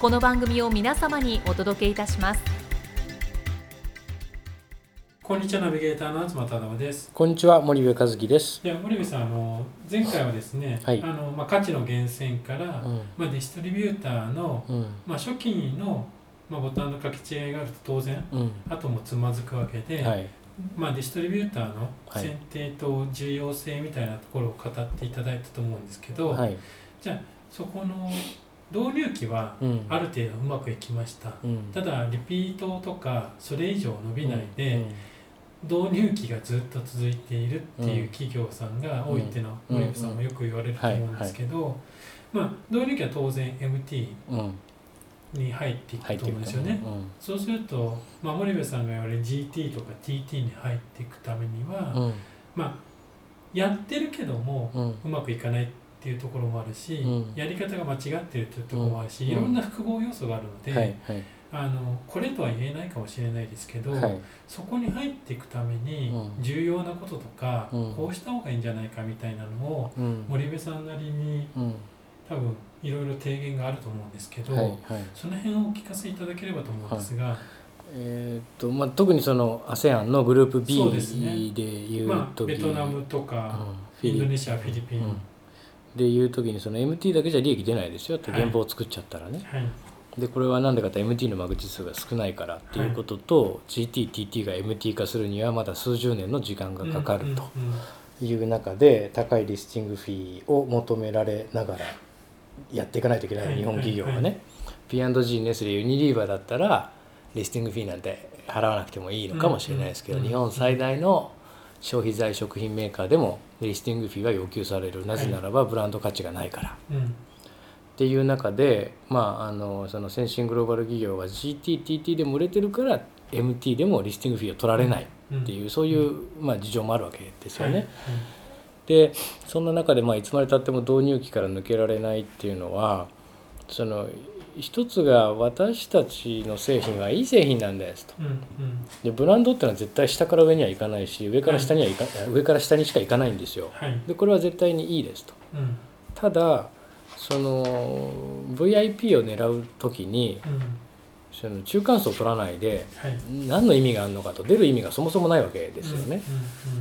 この番組を皆様にお届けいたします。こんにちはナビゲーターの東忠夫です。こんにちは森部和樹です。では森部さんあの前回はですね、はい。あのまあ、価値の源泉から、うん。まあ、ディストリビューターの、うん。まあ、初期の、まあ、ボタンの書き違いがあると当然うん。あともつまずくわけで、はい。まあ、ディストリビューターのはい選定と重要性みたいなところを語っていただいたと思うんですけど、はい。じゃあそこの導入期はうん。ある程度うまくいきました、うん。ただリピートとかそれ以上伸びないで、うん。導入期がずっと続いているっていう企業さんが多いっていうのはうん。森部さんもよく言われると思うんですけど、まあ導入期は当然 MT うん。に入っていくと思うんですよね。う。ん。そうすると、まあ、森部さんが言われる GT とか TT に入っていくためには、うん。まあやってるけどもうん。うまくいかないっていうところもあるし、うん。やり方が間違ってるっていうところもあるし、うん。いろんな複合要素があるので、はいはい。あのこれとは言えないかもしれないですけど、はい。そこに入っていくためにうん。重要なこととか、うん。こうした方がいいんじゃないかみたいなのをうん。森部さんなりにうん。多分いろいろ提言があると思うんですけど、はいはい。その辺をお聞かせいただければと思うんですが、えーっとまあ特にその ASEAN のグループ B そうですね。で言うまあ、時ベトナムとか、うん。インドネシアフィリピン、うんで言う時にその MT だけじゃ利益出ないですよ。ってはい原稿を作っちゃったらね、はい。でこれは何でかって MT の間口数が少ないからっていうことと、GTTT が MT 化するにはまだ数十年の時間がかかるという中で高いリスティングフィーを求められながらやっていかないといけない、はい。日本企業はね、はい。P&G ネスレユニリーバーだったらリスティングフィーなんて払わなくてもいいのかもしれないですけど、うん。日本最大の消費財食品メーカーでもリスティングフィーは要求される。なぜならばブランド価値がないから。うん。うんっていう中で、まあ、あのその先進グローバル企業は GTTT でも売れてるから MT でもリスティングフィーを取られないっていう、そういう、まあ、事情もあるわけですよね。はい。でそんな中で、まあ、いつまでたっても導入期から抜けられないっていうのはその一つが私たちの製品はいい製品なんですと。うんうんでブランドってのは絶対下から上にはいかないし上から下にはいか、上から下にしかいかないんですよ。はいでこれは絶対にいいですと。うんただその VIP を狙う時にうんその中間層を取らないではい何の意味があるのかと出る意味がそもそもないわけですよね。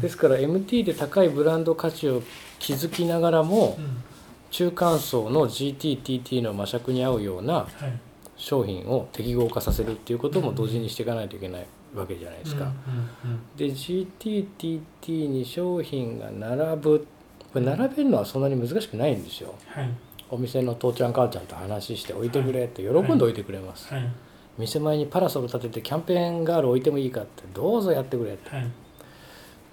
ですから MT で高いブランド価値を築きながらもうん中間層の GTTT の魔尺に合うようなはい。商品を適合化させるっていうことも同時にしていかないといけないわけじゃないですか。で GTTT に商品が並ぶこれ並べるのはそんなに難しくないんですよ。はい。お店の父ちゃん母ちゃんと話して置いてくれって喜んで置いてくれます、はい。店前にパラソル立ててキャンペーンガール置いてもいいかってどうぞやってくれって。はい。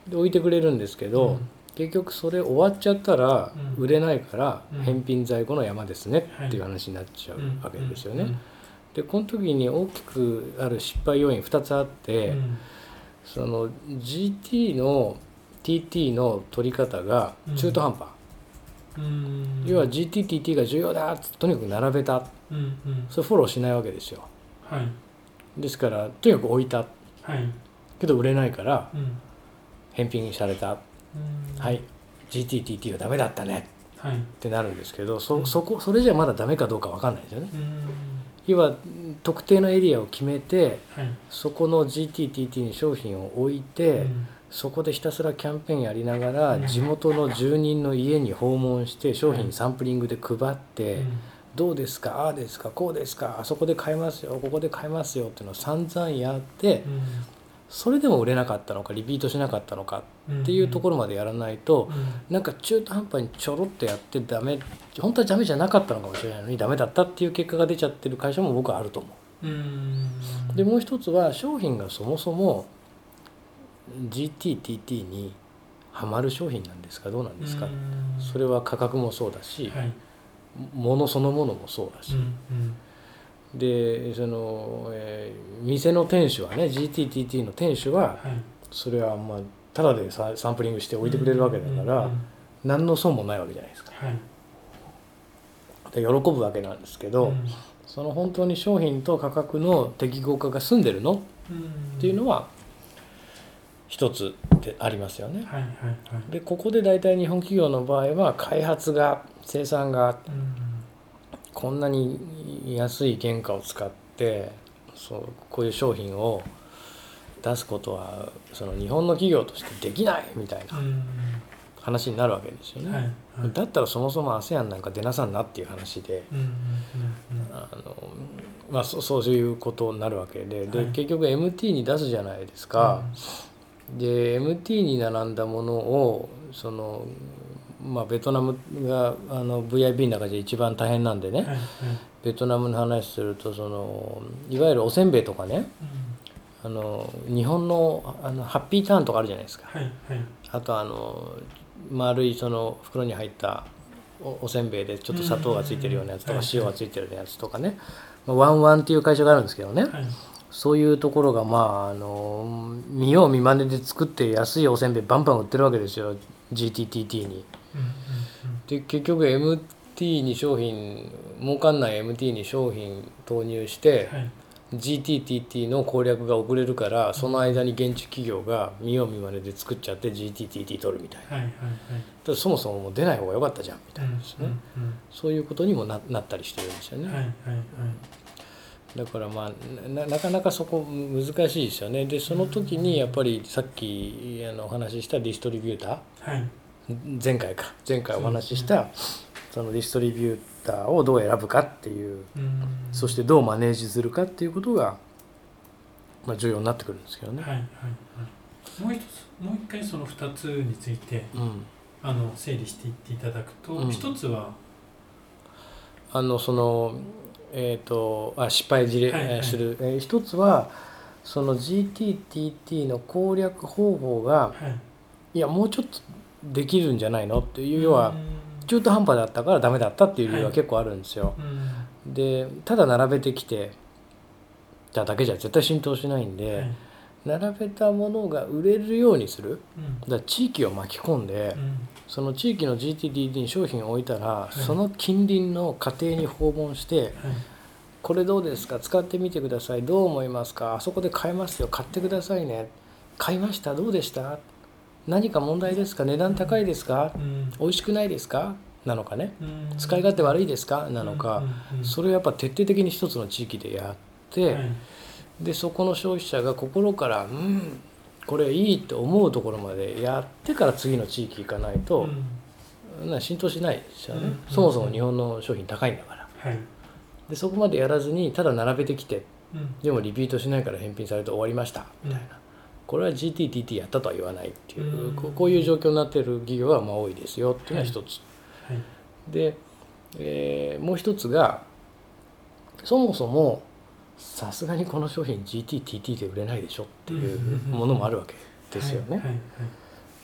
で置いてくれるんですけど、うん結局それ終わっちゃったらうん。売れないからうん。返品在庫の山ですねはい。っていう話になっちゃううん。わけですよね。うん。でこの時に大きくある失敗要因2つあって、うん。その GT の TT の取り方が中途半端、うん。要は GTTT が重要だっとにかく並べた。それフォローしないわけですよ。はい。ですからとにかく置いた。はい。けど売れないからうん。返品された、うんはい。GTTT はダメだったね。はい。ってなるんですけどそうん。そこそれじゃまだダメかどうか分かんないですよね。うん。要は特定のエリアを決めてはい。そこの GTTT に商品を置いて、うん。そこでひたすらキャンペーンやりながらうん。地元の住人の家に訪問して商品サンプリングで配って、どうですか？ああですか？こうですか？あそこで買えますよ。ここで買えますよっていうのを散々やってそれでも売れなかったのかリピートしなかったのかっていうところまでやらないとなんか中途半端にちょろっとやってダメ本当はダメじゃなかったのかもしれないのにダメだったっていう結果が出ちゃってる会社も僕はあると思う。でもう一つは商品がそもそも GTTT にはまる商品なんですかどうなんですか？それは価格もそうだし、はい、物そのものもそうだし、うんうん、でその、えー、店の店主はね GTTT の店主は、はい、それはまあただでサンプリングして置いてくれるわけだから、うんうんうん、何の損もないわけじゃないですか。はい、で喜ぶわけなんですけど、うん、その本当に商品と価格の適合化が済んでるの、うん、っていうのは一つでありますよね。はいはいはい、でここで大体日本企業の場合は開発が生産がこんなに安い原価を使ってそうこういう商品を出すことはその日本の企業としてできないみたいな話になるわけですよね。はい。はい、だったらそもそも ASEAN なんか出なさんなっていう話で、あのまあ、そういうことになるわけでで、結局 MT に出すじゃないですか。で MT に並んだものをそのまあ、ベトナムがあの VIB の中で一番大変なんでね、ベトナムの話するとそのいわゆるおせんべいとかね、うん、あの日本のあのハッピーターンとかあるじゃないですか、はいはい、あとあの丸いその袋に入ったおおせんべいでちょっと砂糖がついてるようなやつとか塩がついてるようなやつとかね、まあ、ワンワンっていう会社があるんですけどね、はい。そういうところがまああの見よう見まねで作って安いおせんべいバンバン売ってるわけですよ。GTTT に。で結局 MT に商品儲かんない MT に商品投入して、はい、GTTT の攻略が遅れるからその間に現地企業が見よう見まねで作っちゃって GTTT 取るみたいな、はいはいはい、そもそももう出ない方が良かったじゃんみたいな。ですね、うんうんうん、そういうことにもななったりしてるんですよね。はいはいはい。だからまあなかなかそこ難しいですよね。でその時にやっぱりさっきあのお話ししたディストリビューター、はい、前回か。前回お話ししたそのディストリビューターをどう選ぶかっていうそしてどうマネージするかっていうことがまあ重要になってくるんですけどね。はいはいはい、もう一つもう一回その2つについて、うん、あの整理していっていただくと、うん、一つはあのそのえーと、あ失敗事例、はいはい、する、えー、一つはその GTTT の攻略方法が、はい、いやもうちょっとできるんじゃないのっていう要は中途半端だったからダメだったっていう理由は結構あるんですよ。はい、でただ並べてきてただけじゃ絶対浸透しないんで、はい、並べたものが売れるようにする、だ地域を巻き込んで、その地域の GTDD に商品を置いたら、はい、その近隣の家庭に訪問して、はい、これどうですか？使ってみてください。どう思いますか？あそこで買えますよ。買ってくださいね。買いました？どうでした？何か問題ですか？値段高いですか、うん、美味しくないですか？なのかね、うん、使い勝手悪いですか？なのか、うん、それをやっぱ徹底的に一つの地域でやって、はい、でそこの消費者が心から「うんこれいいと思うところまでやってから次の地域行かないと、うん、浸透しないですよね、うん、そもそも日本の商品高いんだから、はい、でそこまでやらずにただ並べてきて、うん、でもリピートしないから返品されて終わりました。みたいな、これは GTTT やったとは言わないっていう、こういう状況になっている企業はまあ多いですよっていうのは一つ、はいはい、で、えー、もう一つがそもそもさすがにこの商品 GTTT で売れないでしょっていうものもあるわけですよね。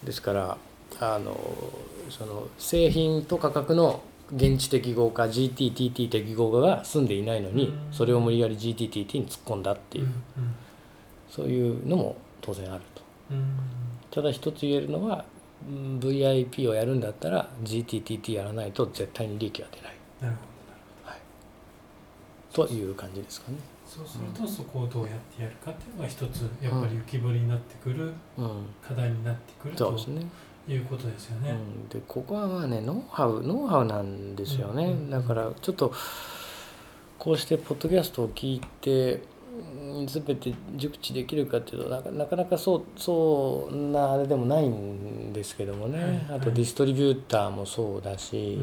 ですからあのその製品と価格の現地適合化 GTTT 適合化が済んでいないのにそれを無理やり GTTT に突っ込んだっていうそういうのも当然あると。ただ一つ言えるのは VIP をやるんだったら GTTT やらないと絶対に利益は出ない。なるほど、はい、という感じですかね。そうするとそこをどうやってやるかっていうのが一つやっぱり浮き彫りになってくる課題になってくると、いうことですよね。うん、でここはまあねノウハウノウハウなんですよね、うんうん、だからちょっとこうしてポッドキャストを聞いて全て熟知できるかっていうとなかなかそうそうなあれでもないんですけどもね、はい、あとディストリビューターもそうだし、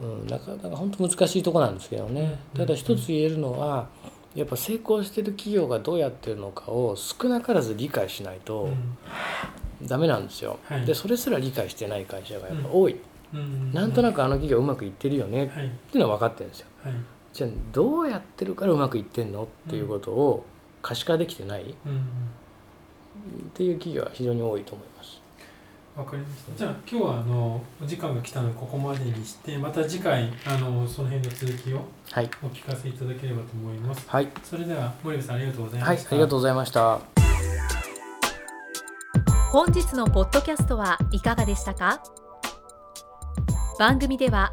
うんうん。うん、なかなか本当難しいとこなんですけどね、ただ一つ言えるのはやっぱ成功してる企業がどうやってるのかを少なからず理解しないとダメなんですよ、はい、でそれすら理解してない会社がやっぱ多い、うん、なんとなくあの企業うまくいってるよねっていうのは分かってるんですよ、はい、じゃあどうやってるからうまくいってんのっていうことを可視化できてない、っていう企業は非常に多いと思います。わかりました。じゃあ今日はあのお時間が来たのでここまでにしてまた次回あのその辺の続きをお聞かせいただければと思います、はい、それでは森部さんありがとうございました、はい、ありがとうございました。本日のポッドキャストはいかがでしたか？番組では